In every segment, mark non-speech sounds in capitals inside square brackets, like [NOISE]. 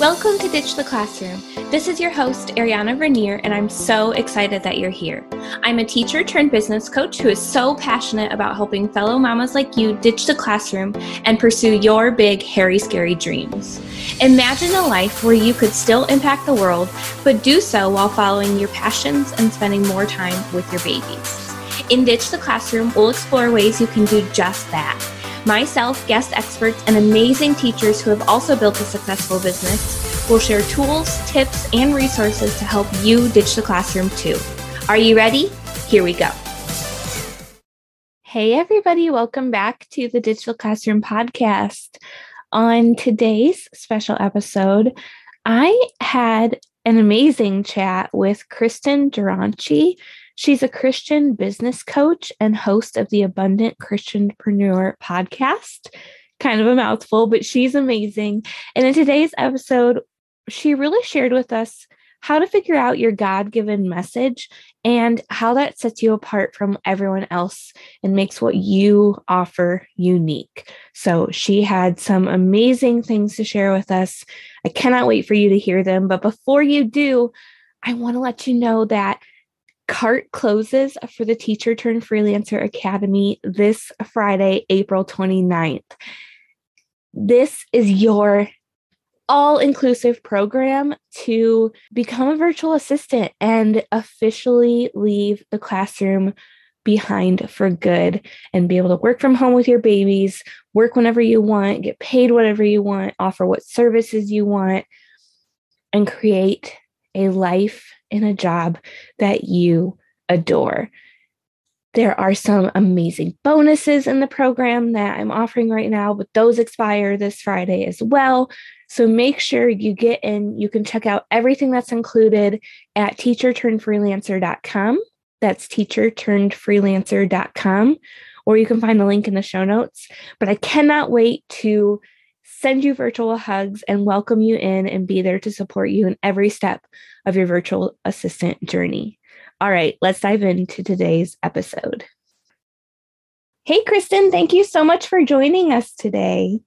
Welcome to Ditch the Classroom. This is your host, Ariana Vernier, and I'm so excited that you're here. I'm a teacher turned business coach who is so passionate about helping fellow mamas like you ditch the classroom and pursue your big, hairy, scary dreams. Imagine a life where you could still impact the world, but do so while following your passions and spending more time with your babies. In Ditch the Classroom, we'll explore ways you can do just that Myself, guest experts, and amazing teachers who have also built a successful business will share tools, tips, and resources to help you ditch the classroom too. Are you ready? Here we go. Hey, everybody, welcome back to the Ditch the Classroom Podcast. On today's special episode, I had an amazing chat with Kristen Duranci. She's a Christian business coach and host of the Abundant Christianpreneur podcast. Kind of a mouthful, but she's amazing. And in today's episode, she really shared with us how to figure out your God given message and how that sets you apart from everyone else and makes what you offer unique. So, she had some amazing things to share with us. I cannot wait for you to hear them. But before you do, I want to let you know that Cart closes for the Teacher Turned Freelancer Academy this Friday, April 29th. This is your all inclusive program to become a virtual assistant and officially leave the classroom behind for good and be able to work from home with your babies, work whenever you want, get paid whatever you want, offer what services you want, and create a life in a job that you adore. There are some amazing bonuses in the program that I'm offering right now, but those expire this Friday as well. So make sure you get in. You can check out everything that's included at teacherturnedfreelancer.com. That's teacherturnedfreelancer.com, or you can find the link in the show notes. But I cannot wait to send you virtual hugs and welcome you in and be there to support you in every step of your virtual assistant journey. All right, let's dive into today's episode. Hey, Kristen, thank you so much for joining us today.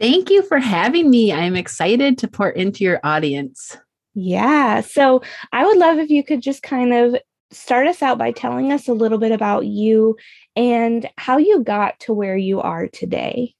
Thank you for having me. I'm excited to pour into your audience. Yeah. So I would love if you could just kind of start us out by telling us a little bit about you and how you got to where you are today.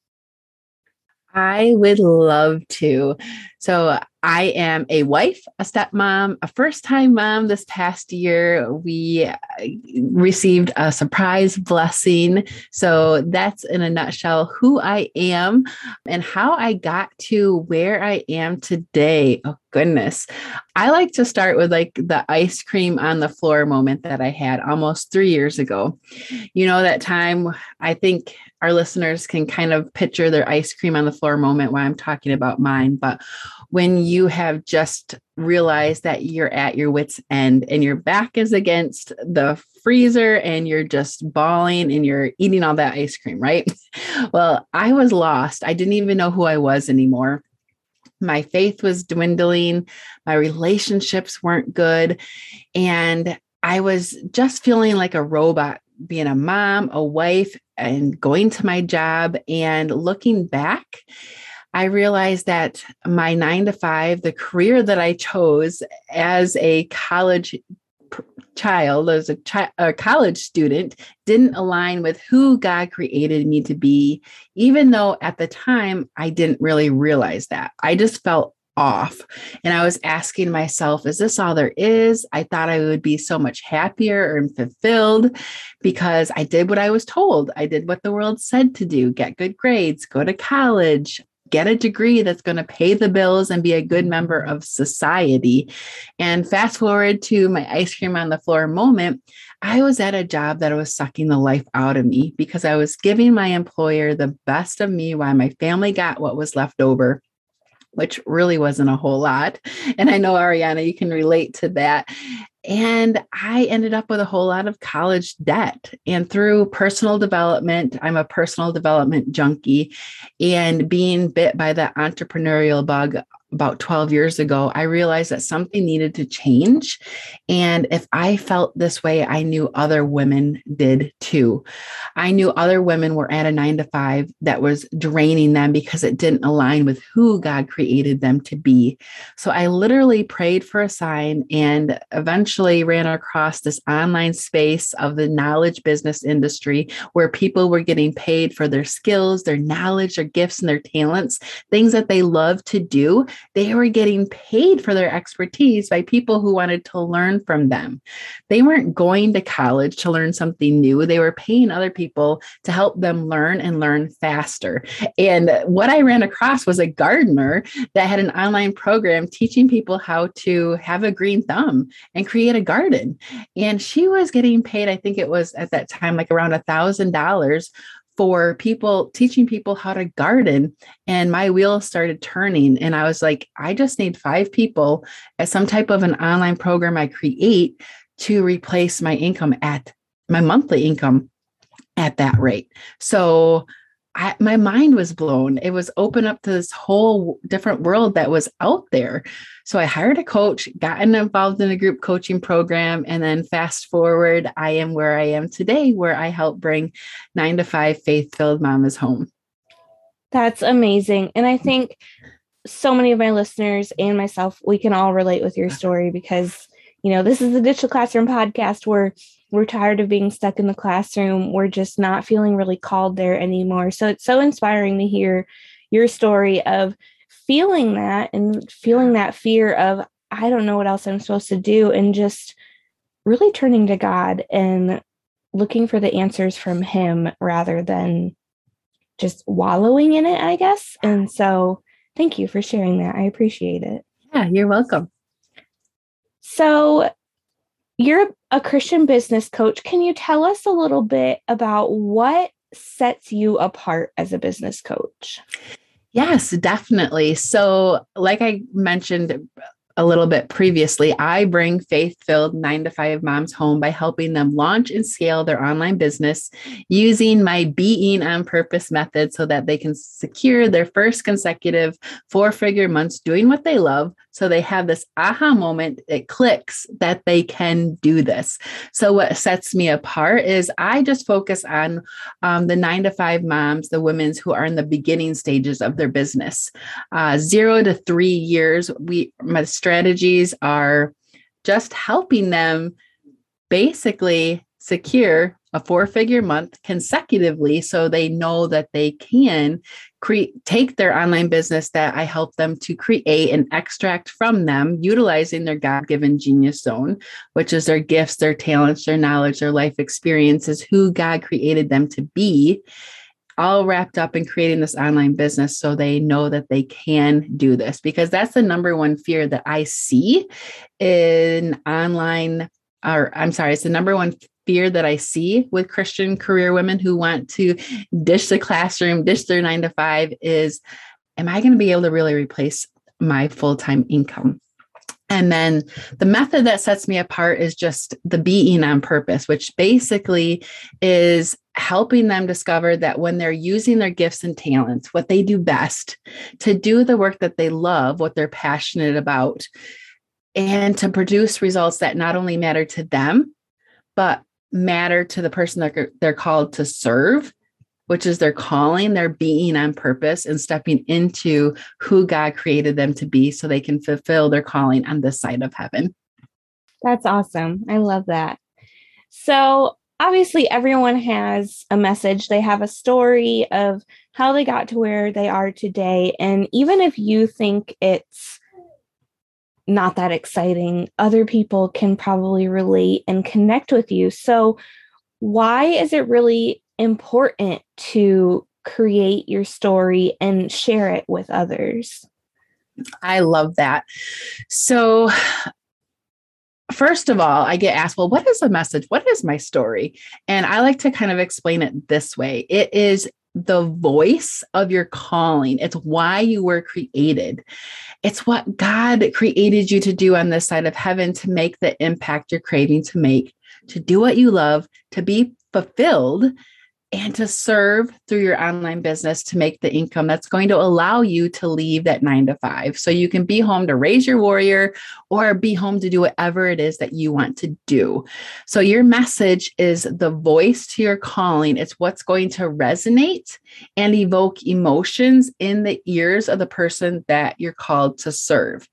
I would love to. So, I am a wife, a stepmom, a first time mom this past year. We uh, received a surprise blessing. So, that's in a nutshell who I am and how I got to where I am today. Oh, goodness. I like to start with like the ice cream on the floor moment that I had almost three years ago. You know, that time I think our listeners can kind of picture their ice cream on the floor moment while I'm talking about mine. But when you have just realized that you're at your wits' end and your back is against the freezer and you're just bawling and you're eating all that ice cream, right? [LAUGHS] Well, I was lost. I didn't even know who I was anymore. My faith was dwindling, my relationships weren't good. And I was just feeling like a robot being a mom, a wife, and going to my job. And looking back, I realized that my nine to five, the career that I chose as a college child, as a, chi- a college student, didn't align with who God created me to be, even though at the time I didn't really realize that. I just felt off. And I was asking myself, is this all there is? I thought I would be so much happier and fulfilled because I did what I was told. I did what the world said to do get good grades, go to college, get a degree that's going to pay the bills and be a good member of society. And fast forward to my ice cream on the floor moment, I was at a job that was sucking the life out of me because I was giving my employer the best of me while my family got what was left over which really wasn't a whole lot. And I know, Ariana, you can relate to that. And I ended up with a whole lot of college debt. And through personal development, I'm a personal development junkie. And being bit by the entrepreneurial bug about 12 years ago, I realized that something needed to change. And if I felt this way, I knew other women did too. I knew other women were at a nine to five that was draining them because it didn't align with who God created them to be. So I literally prayed for a sign and eventually ran across this online space of the knowledge business industry where people were getting paid for their skills, their knowledge, their gifts, and their talents, things that they love to do they were getting paid for their expertise by people who wanted to learn from them. They weren't going to college to learn something new. They were paying other people to help them learn and learn faster. And what I ran across was a gardener that had an online program teaching people how to have a green thumb and create a garden. And she was getting paid, I think it was at that time like around a thousand dollars for people teaching people how to garden and my wheels started turning and i was like i just need five people at some type of an online program i create to replace my income at my monthly income at that rate. So I, my mind was blown. It was open up to this whole different world that was out there. So I hired a coach, gotten involved in a group coaching program, and then fast forward, I am where I am today, where I help bring nine to five faith filled mamas home. That's amazing. And I think so many of my listeners and myself, we can all relate with your story because, you know, this is the Ditch the Classroom podcast where we're tired of being stuck in the classroom. We're just not feeling really called there anymore. So it's so inspiring to hear your story of feeling that and feeling that fear of, I don't know what else I'm supposed to do, and just really turning to God and looking for the answers from Him rather than just wallowing in it, I guess. And so thank you for sharing that. I appreciate it. Yeah, you're welcome. So, you're a Christian business coach. Can you tell us a little bit about what sets you apart as a business coach? Yes, definitely. So, like I mentioned a little bit previously, I bring faith filled nine to five moms home by helping them launch and scale their online business using my being on purpose method so that they can secure their first consecutive four figure months doing what they love. So they have this aha moment, it clicks that they can do this. So, what sets me apart is I just focus on um, the nine to five moms, the women's who are in the beginning stages of their business. Uh, zero to three years, we my strategies are just helping them basically secure a four figure month consecutively so they know that they can create take their online business that I help them to create and extract from them utilizing their God-given genius zone which is their gifts their talents their knowledge their life experiences who God created them to be all wrapped up in creating this online business so they know that they can do this because that's the number one fear that I see in online or I'm sorry, it's the number one fear that I see with Christian career women who want to dish the classroom, dish their nine to five is, am I going to be able to really replace my full time income? And then the method that sets me apart is just the being on purpose, which basically is helping them discover that when they're using their gifts and talents, what they do best, to do the work that they love, what they're passionate about, and to produce results that not only matter to them, but matter to the person that they're called to serve which is their calling, their being on purpose and stepping into who God created them to be so they can fulfill their calling on this side of heaven. That's awesome. I love that. So, obviously, everyone has a message, they have a story of how they got to where they are today. And even if you think it's not that exciting, other people can probably relate and connect with you. So, why is it really important to create your story and share it with others. I love that. So, first of all, I get asked, well, what is the message? What is my story? And I like to kind of explain it this way it is the voice of your calling, it's why you were created. It's what God created you to do on this side of heaven to make the impact you're craving to make, to do what you love, to be fulfilled and to serve through your online business to make the income that's going to allow you to leave that nine to five. So you can be home to raise your warrior or be home to do whatever it is that you want to do. So your message is the voice to your calling. It's what's going to resonate and evoke emotions in the ears of the person that you're called to serve.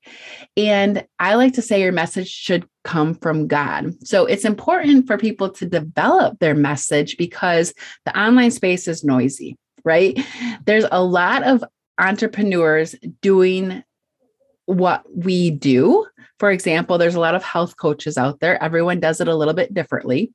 And I like to say your message should come from God. So it's important for people to develop their message because the online space is noisy, right? There's a lot of entrepreneurs doing what we do. For example, there's a lot of health coaches out there. Everyone does it a little bit differently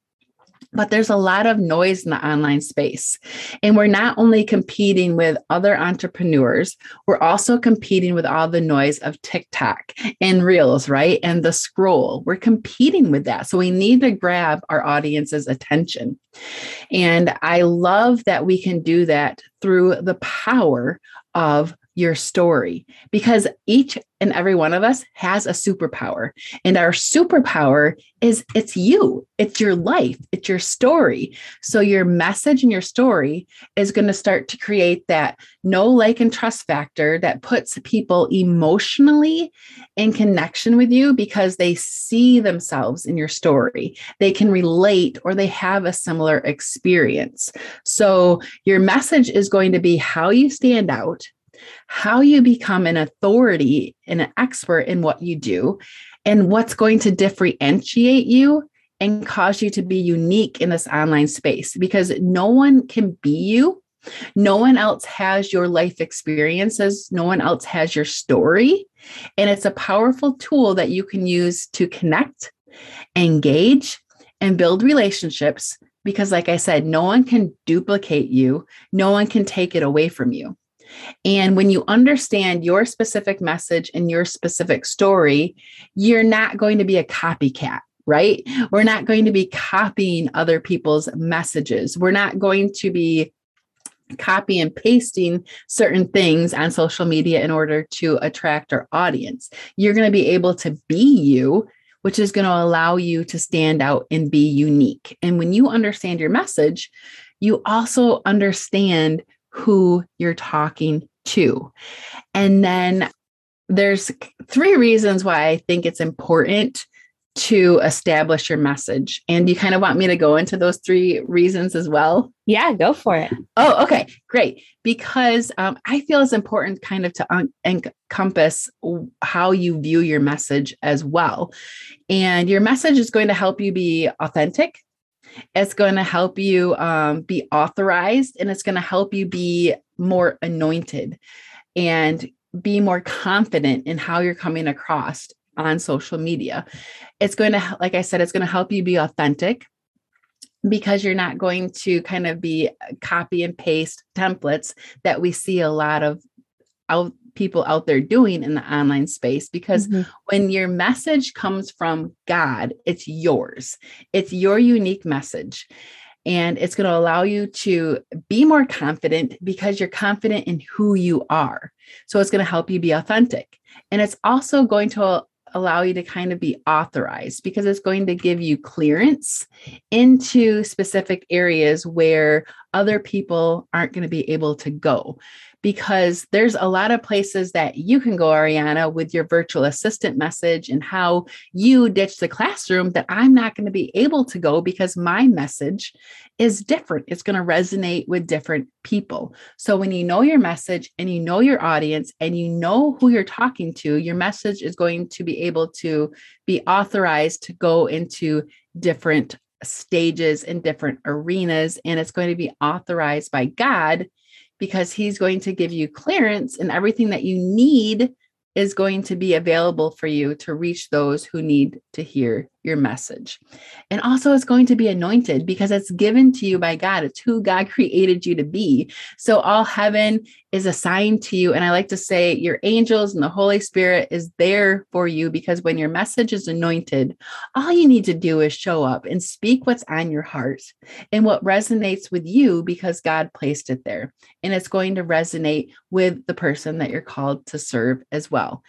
but there's a lot of noise in the online space. And we're not only competing with other entrepreneurs, we're also competing with all the noise of TikTok and Reels, right? And the scroll. We're competing with that. So we need to grab our audience's attention. And I love that we can do that through the power of your story because each and every one of us has a superpower. And our superpower is it's you, it's your life, it's your story. So your message and your story is going to start to create that no like, and trust factor that puts people emotionally in connection with you because they see themselves in your story. They can relate or they have a similar experience. So your message is going to be how you stand out how you become an authority and an expert in what you do, and what's going to differentiate you and cause you to be unique in this online space because no one can be you. No one else has your life experiences. No one else has your story. And it's a powerful tool that you can use to connect, engage, and build relationships because, like I said, no one can duplicate you, no one can take it away from you. And when you understand your specific message and your specific story, you're not going to be a copycat right? We're not going to be copying other people's messages. We're not going to be copy and pasting certain things on social media in order to attract our audience. You're going to be able to be you, which is going to allow you to stand out and be unique. And when you understand your message, you also understand who you're talking to. And then there's three reasons why I think it's important to establish your message. And you kind of want me to go into those three reasons as well? Yeah, go for it. Oh, okay, great. Because um, I feel it's important kind of to un- encompass how you view your message as well. And your message is going to help you be authentic, it's going to help you um, be authorized and it's going to help you be more anointed and be more confident in how you're coming across on social media. It's going to, like I said, it's going to help you be authentic because you're not going to kind of be copy and paste templates that we see a lot of out people out there doing in the online space because mm-hmm. when your message comes from God, it's yours. It's your unique message. And it's going to allow you to be more confident because you're confident in who you are. So it's going to help you be authentic. And it's also going to allow you to kind of be authorized because it's going to give you clearance into specific areas where other people aren't going to be able to go because there's a lot of places that you can go, Ariana, with your virtual assistant message and how you ditch the classroom that I'm not going to be able to go because my message is different. It's going to resonate with different people. So when you know your message and you know your audience and you know who you're talking to, your message is going to be able to be authorized to go into different stages in different arenas and it's going to be authorized by God because he's going to give you clearance and everything that you need is going to be available for you to reach those who need to hear your message. And also, it's going to be anointed because it's given to you by God. It's who God [LAUGHS] created you to be. So, all heaven is assigned to you. And I like to say, your angels and the Holy Spirit is there for you because when your message is anointed, all you need to do is show up and speak what's on your heart and what resonates with you because God placed it there. And it's going to resonate with the person that you're called to serve as well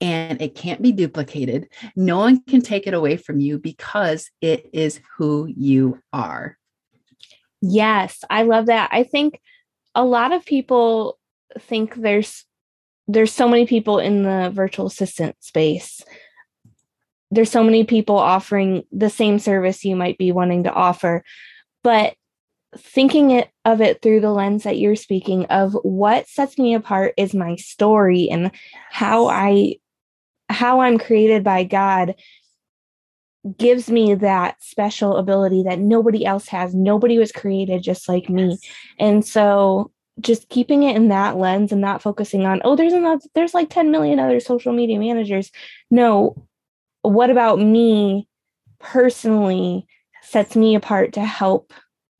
and it can't be duplicated. No one can take it away from you because it is who you are. Yes, I love that. I think a lot of people think there's there's so many people in the virtual assistant space. There's so many people offering the same service you might be wanting to offer, but thinking it of it through the lens that you're speaking of what sets me apart is my story and how I how I'm created by God gives me that special ability that nobody else has. Nobody was created just like me. And so just keeping it in that lens and not focusing on, oh, there's another, there's like 10 million other social media managers. No, what about me personally sets me apart to help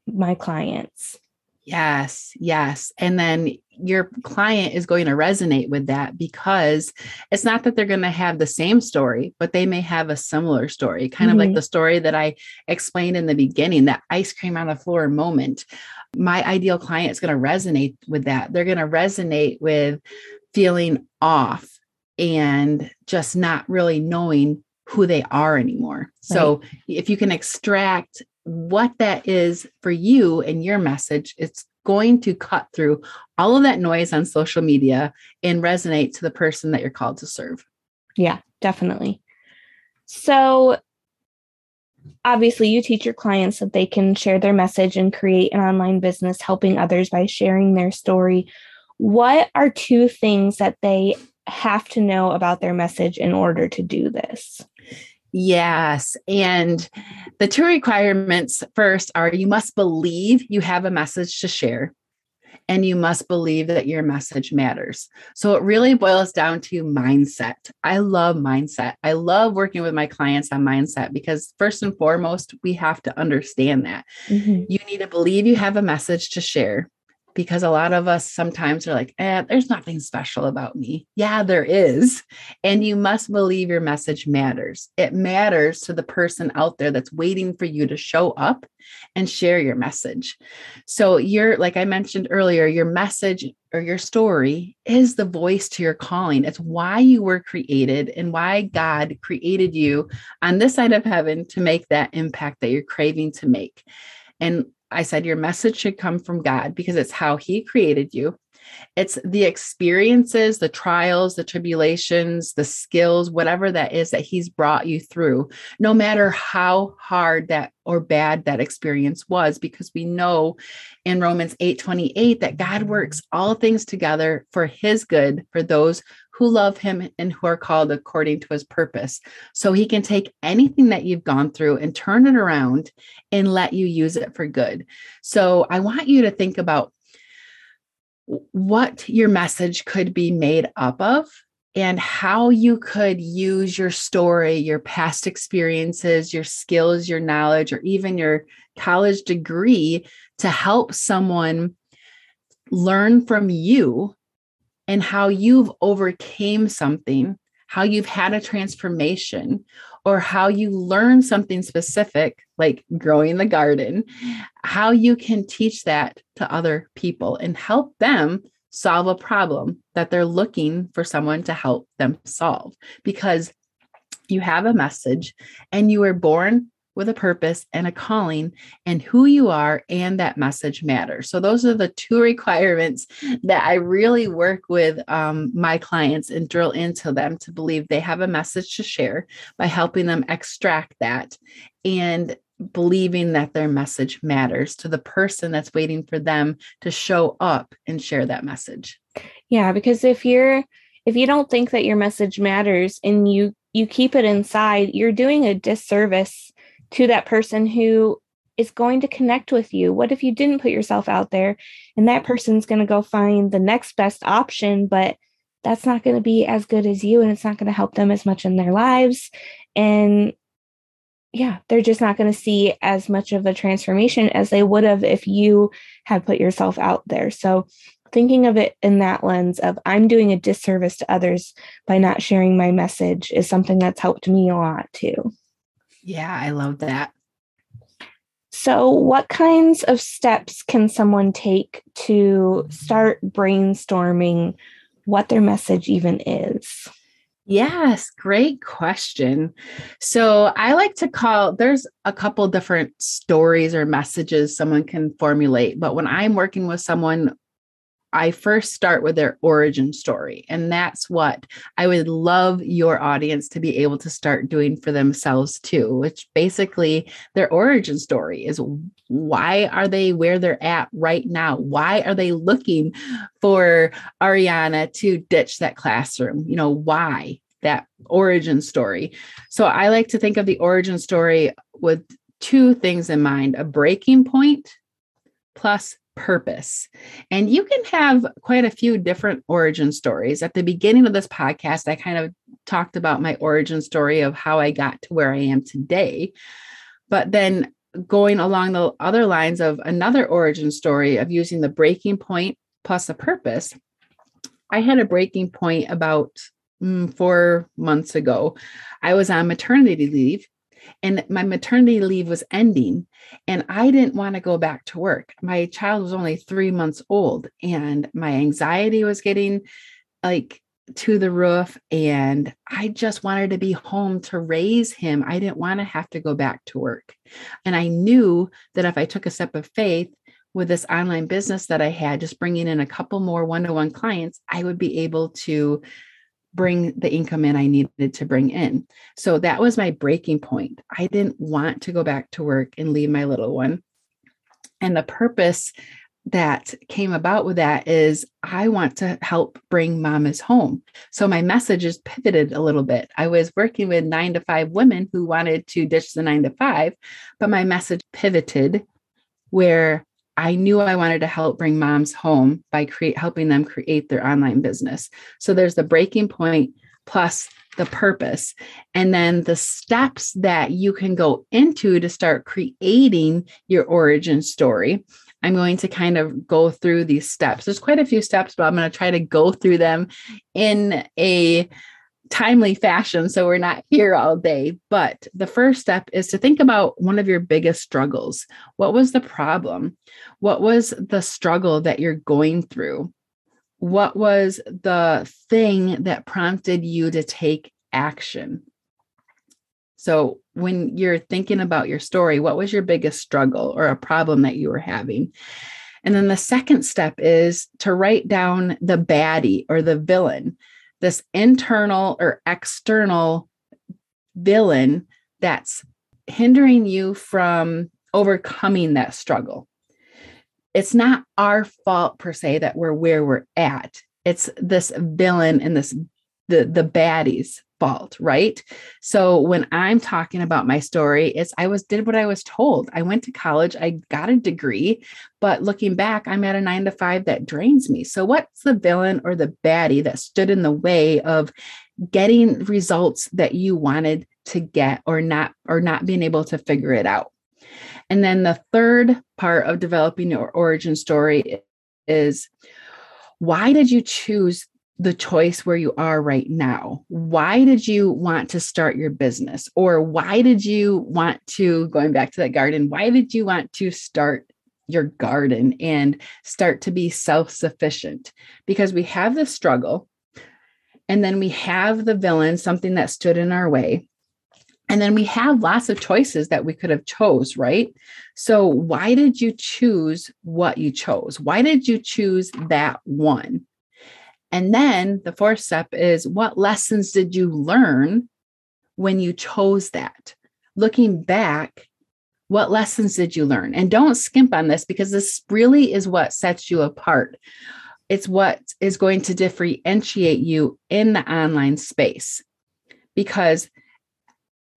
my clients? Yes, yes. And then your client is going to resonate with that because it's not that they're going to have the same story, but they may have a similar story, kind mm-hmm. of like the story that I explained in the beginning that ice cream on the floor moment. My ideal client is going to resonate with that. They're going to resonate with feeling off and just not really knowing who they are anymore. Right. So if you can extract what that is for you and your message, it's going to cut through all of that noise on social media and resonate to the person that you're called to serve. Yeah, definitely. So, obviously, you teach your clients that they can share their message and create an online business, helping others by sharing their story. What are two things that they have to know about their message in order to do this? Yes. And the two requirements first are you must believe you have a message to share and you must believe that your message matters. So it really boils down to mindset. I love mindset. I love working with my clients on mindset because, first and foremost, we have to understand that. Mm-hmm. You need to believe you have a message to share because a lot of us sometimes are like, eh, there's nothing special about me. Yeah, there is. And you must believe your message matters. It matters to the person out there that's waiting for you to show up and share your message. So, you're like I mentioned earlier, your message or your story is the voice to your calling. It's why you were created and why God created you on this side of heaven to make that impact that you're craving to make. And I said your message should come from God because it's how He created you. It's the experiences, the trials, the tribulations, the skills, whatever that is that He's brought you through, no matter how hard that or bad that experience was, because we know in Romans 8 28 that God works all things together for His good for those who love him and who are called according to his purpose. So he can take anything that you've gone through and turn it around and let you use it for good. So I want you to think about what your message could be made up of and how you could use your story, your past experiences, your skills, your knowledge, or even your college degree to help someone learn from you and how you've overcame something, how you've had a transformation, or how you learn something specific, like growing the garden, how you can teach that to other people and help them solve a problem that they're looking for someone to help them solve. Because you have a message and you were born with a purpose and a calling and who you are and that message matters. So those are the two [LAUGHS] requirements that i really work with um, my clients and drill into them to believe they have a message to share by helping them extract that and believing that their message matters to the person that's waiting for them to show up and share that message. Yeah because if you're if you don't think that your message matters and you you keep it inside you're doing a disservice to that person who is going to connect with you. What if you didn't put yourself out there and that person's going to go find the next best option, but that's not going to be as good as you and it's not going to help them as much in their lives. And yeah, they're just not going to see as much of a transformation as they would have if you had put yourself out there. So, thinking of it in that lens of I'm doing a disservice to others by not sharing my message is something that's helped me a lot too. Yeah, I love that. So, what kinds of steps can someone take to start brainstorming what their message even is? Yes, great question. So I like to call there's a couple different stories or messages someone can formulate, but when I'm working with someone I first start with their origin story. And that's what I would love your audience to be able to start doing for themselves too, which basically their origin story is why are they where they're at right now? Why are they looking for Ariana to ditch that classroom? You know, why? That origin story. So I like to think of the origin story with two things in mind a breaking point plus purpose. And you can have quite a few different origin stories. At the beginning of this podcast, I kind of talked about my origin story of how I got to where I am today. But then going along the other lines of another origin story of using the breaking point plus a purpose, I had a breaking point about mm, four months ago. I was on maternity leave and my maternity leave was ending and i didn't want to go back to work. My child was only three months old and my anxiety was getting like to the roof and i just wanted to be home to raise him. I didn't want to have to go back to work. And i knew that if i took a step of faith with this online business that i had just bringing in a couple more one-to-one clients i would be able to bring the income in I needed to bring in. So that was my breaking point. I didn't want to go back to work and leave my little one. And the purpose that came about with that is I want to help bring mamas home. So my message is pivoted a little bit. I was working with nine to five women who wanted to ditch the nine to five, but my message pivoted where I knew I wanted to help bring moms home by create helping them create their online business. So there's the breaking point plus the purpose and then the steps that you can go into to start creating your origin story. I'm going to kind of go through these steps. There's quite a few steps, but I'm going to try to go through them in a timely fashion so we're not here all day. But the first step is to think about one of your biggest struggles. What was the problem? What was the struggle that you're going through? What was the thing that prompted you to take action? So when you're thinking about your story what was your biggest struggle or a problem that you were having? And then the second step is to write down the baddie or the villain this internal or external villain that's hindering you from overcoming that struggle. It's not our fault per se that we're where we're at. It's this villain and this the the baddies fault, right? So when I'm talking about my story, it's I was did what I was told. I went to college, I got a degree, but looking back, I'm at a 9 to 5 that drains me. So what's the villain or the baddie that stood in the way of getting results that you wanted to get or not or not being able to figure it out? And then the third part of developing your origin story is why did you choose the choice where you are right now. Why did you want to start your business? Or why did you want to, going back to that garden, why did you want to start your garden and start to be self sufficient? Because we have the struggle, and then we have the villain, something that stood in our way. And then we have lots of choices that we could have chose, right? So why did you choose what you chose? Why did you choose that one? And then the fourth step is what lessons did you learn when you chose that? Looking back, what lessons did you learn? And don't skimp on this because this really is what sets you apart. It's what is going to differentiate you in the online space because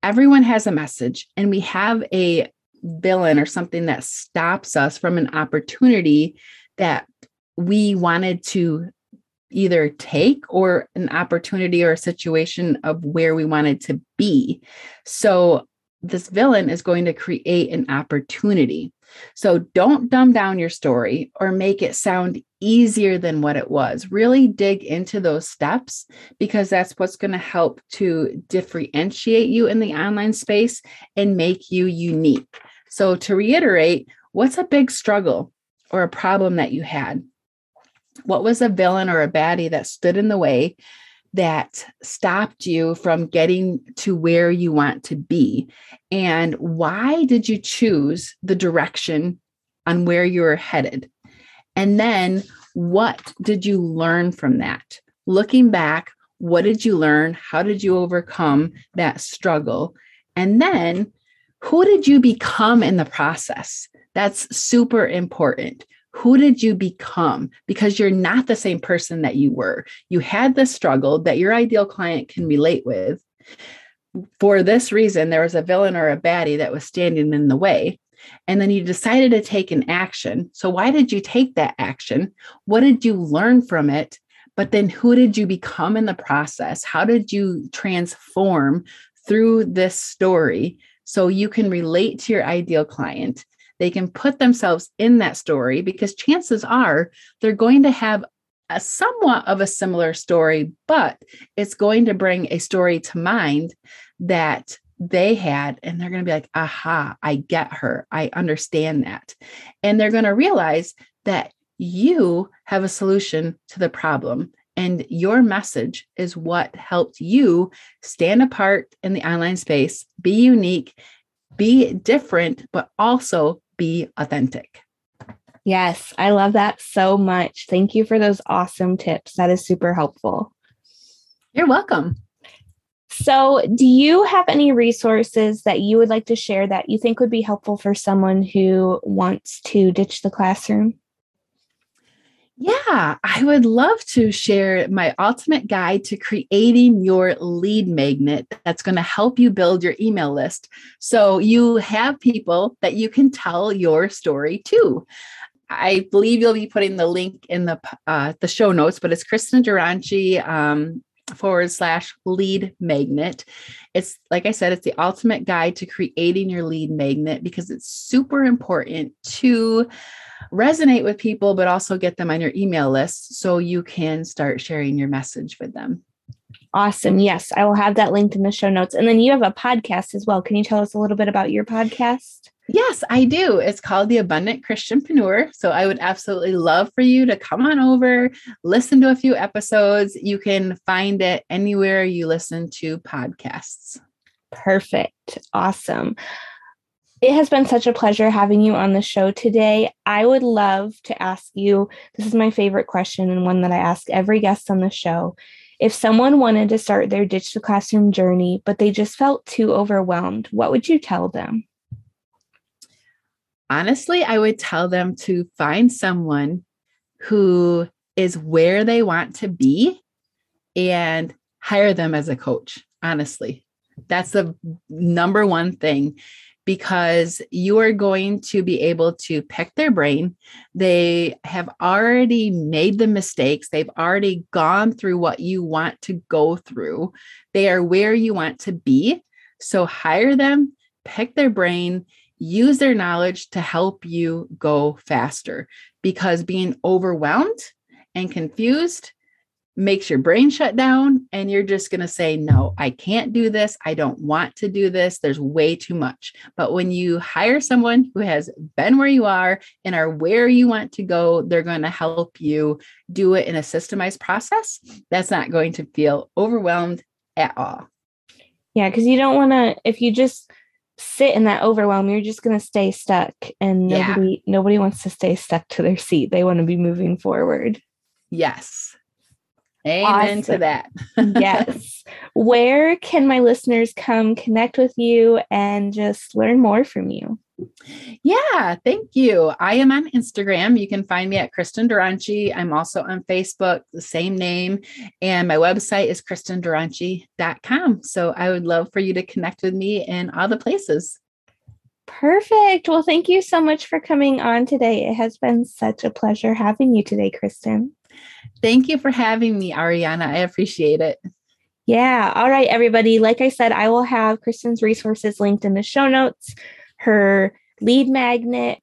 everyone has a message and we have a villain or something that stops us from an opportunity that we wanted to either take or an opportunity or a situation of where we wanted to be. So this villain is going to create an opportunity. So don't dumb down your story or make it sound easier than what it was. Really dig into those steps because that's what's going to help to differentiate you in the online space and make you unique. So, to reiterate, what's a big struggle or a problem that you had? What was a villain or a baddie that stood in the way that stopped you from getting to where you want to be? And why did you choose the direction on where you were headed? And then what did you learn from that? Looking back, what did you learn? How did you overcome that struggle? And then who did you become in the process? That's super important. Who did you become? Because you're not the same person that you were. You had this struggle that your ideal client can relate with. For this reason, there was a villain or a baddie that was standing in the way. And then you decided to take an action. So, why did you take that action? What did you learn from it? But then, who did you become in the process? How did you transform through this story so you can relate to your ideal client? They can put themselves in that story because chances are they're going to have a somewhat of a similar story, but it's going to bring a story to mind that they had, and they're going to be like, aha, I get her. I understand that. And they're going to realize that you have a solution to the problem. And your message is what helped you stand apart in the online space, be unique, be different, but also be authentic. Yes, I love that so much. Thank you for those awesome tips. That is super helpful. You're welcome. So, do you have any resources that you would like to share that you think would be helpful for someone who wants to ditch the classroom? Yeah, I would love to share my ultimate guide to creating your lead magnet that's going to help you build your email list. So you have people that you can tell your story to. I believe you'll be putting the link in the uh, the show notes, but it's Kristen Duranci um, forward slash lead magnet. It's like I said, it's the ultimate guide to creating your lead magnet because it's super important to resonate with people, but also get them on your email list so you can start sharing your message with them. Awesome. Yes, I will have that linked in the show notes. And then you have a podcast as well. Can you tell us a little bit about your podcast? Yes, I do. It's called The Abundant Christian Christianpreneur. So I would absolutely love for you to come on over, listen to a few episodes. You can find it anywhere you listen to podcasts. Perfect. Awesome. It has been such a pleasure having you on the show today. I would love to ask you this is my favorite question and one that I ask every guest on the show. If someone wanted to start their Ditch the Classroom journey, but they just felt too overwhelmed, what would you tell them? Honestly, I would tell them to find someone who is where they want to be and hire them as a coach. Honestly, that's the number one thing because you are going to be able to pick their brain. They have already made the mistakes, they've already gone through what you want to go through, they are where you want to be. So hire them, pick their brain. Use their knowledge to help you go faster because being overwhelmed and confused makes your brain shut down and you're just going to say no i can't do this. I don't want to do this. There's way too much. But when you hire someone who has been where you are and are where you want to go they're going to help you do it in a systemized process that's not going to feel overwhelmed at all. Yeah because you don't want to if you just sit in that overwhelm you're just going to stay stuck and nobody yeah. nobody wants to stay stuck to their seat they want to be moving forward yes Amen awesome. to that. yes. [LAUGHS] Where can my listeners come connect with you and just learn more from you? Yeah, thank you. I am on Instagram. You can find me at Kristen Duranci. I'm also on Facebook, the same name. And my website is kristenduranci.com. So I would love for you to connect with me in all the places. Perfect. Well, thank you so much for coming on today. It has been such a pleasure having you today, Kristen. Thank you for having me, Ariana. I appreciate it. Yeah. All right, everybody. Like I said, I will have Kristen's resources linked in the show notes, her lead magnet,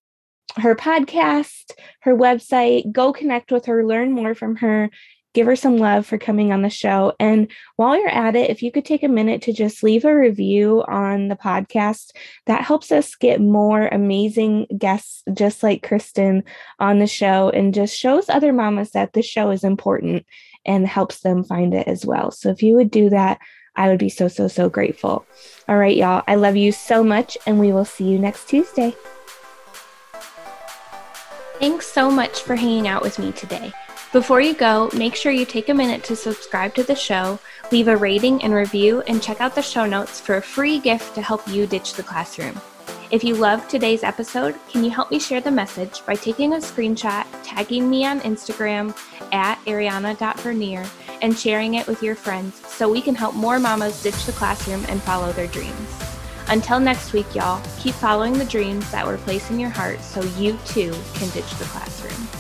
her podcast, her website. Go connect with her, learn more from her, give her some love for coming on the show. And while you're at it, if you could take a minute to just leave a review on the podcast, that helps us get more amazing guests just like Kristen on the show and just shows other mamas that the show is important and helps them find it as well. So if you would do that, I would be so, so, so grateful. All right, y'all. I love you so much, and we will see you next Tuesday. Thanks so much for hanging out with me today. Before you go, make sure you take a minute to subscribe to the show, leave a rating and review, and check out the show notes for a free gift to help you ditch the classroom. If you loved today's episode, can you help me share the message by taking a screenshot, tagging me on Instagram at ariana.vernier, and sharing it with your friends so we can help more mamas ditch the classroom and follow their dreams. Until next week, y'all, keep following the dreams that were placed in your heart so you too can ditch the classroom.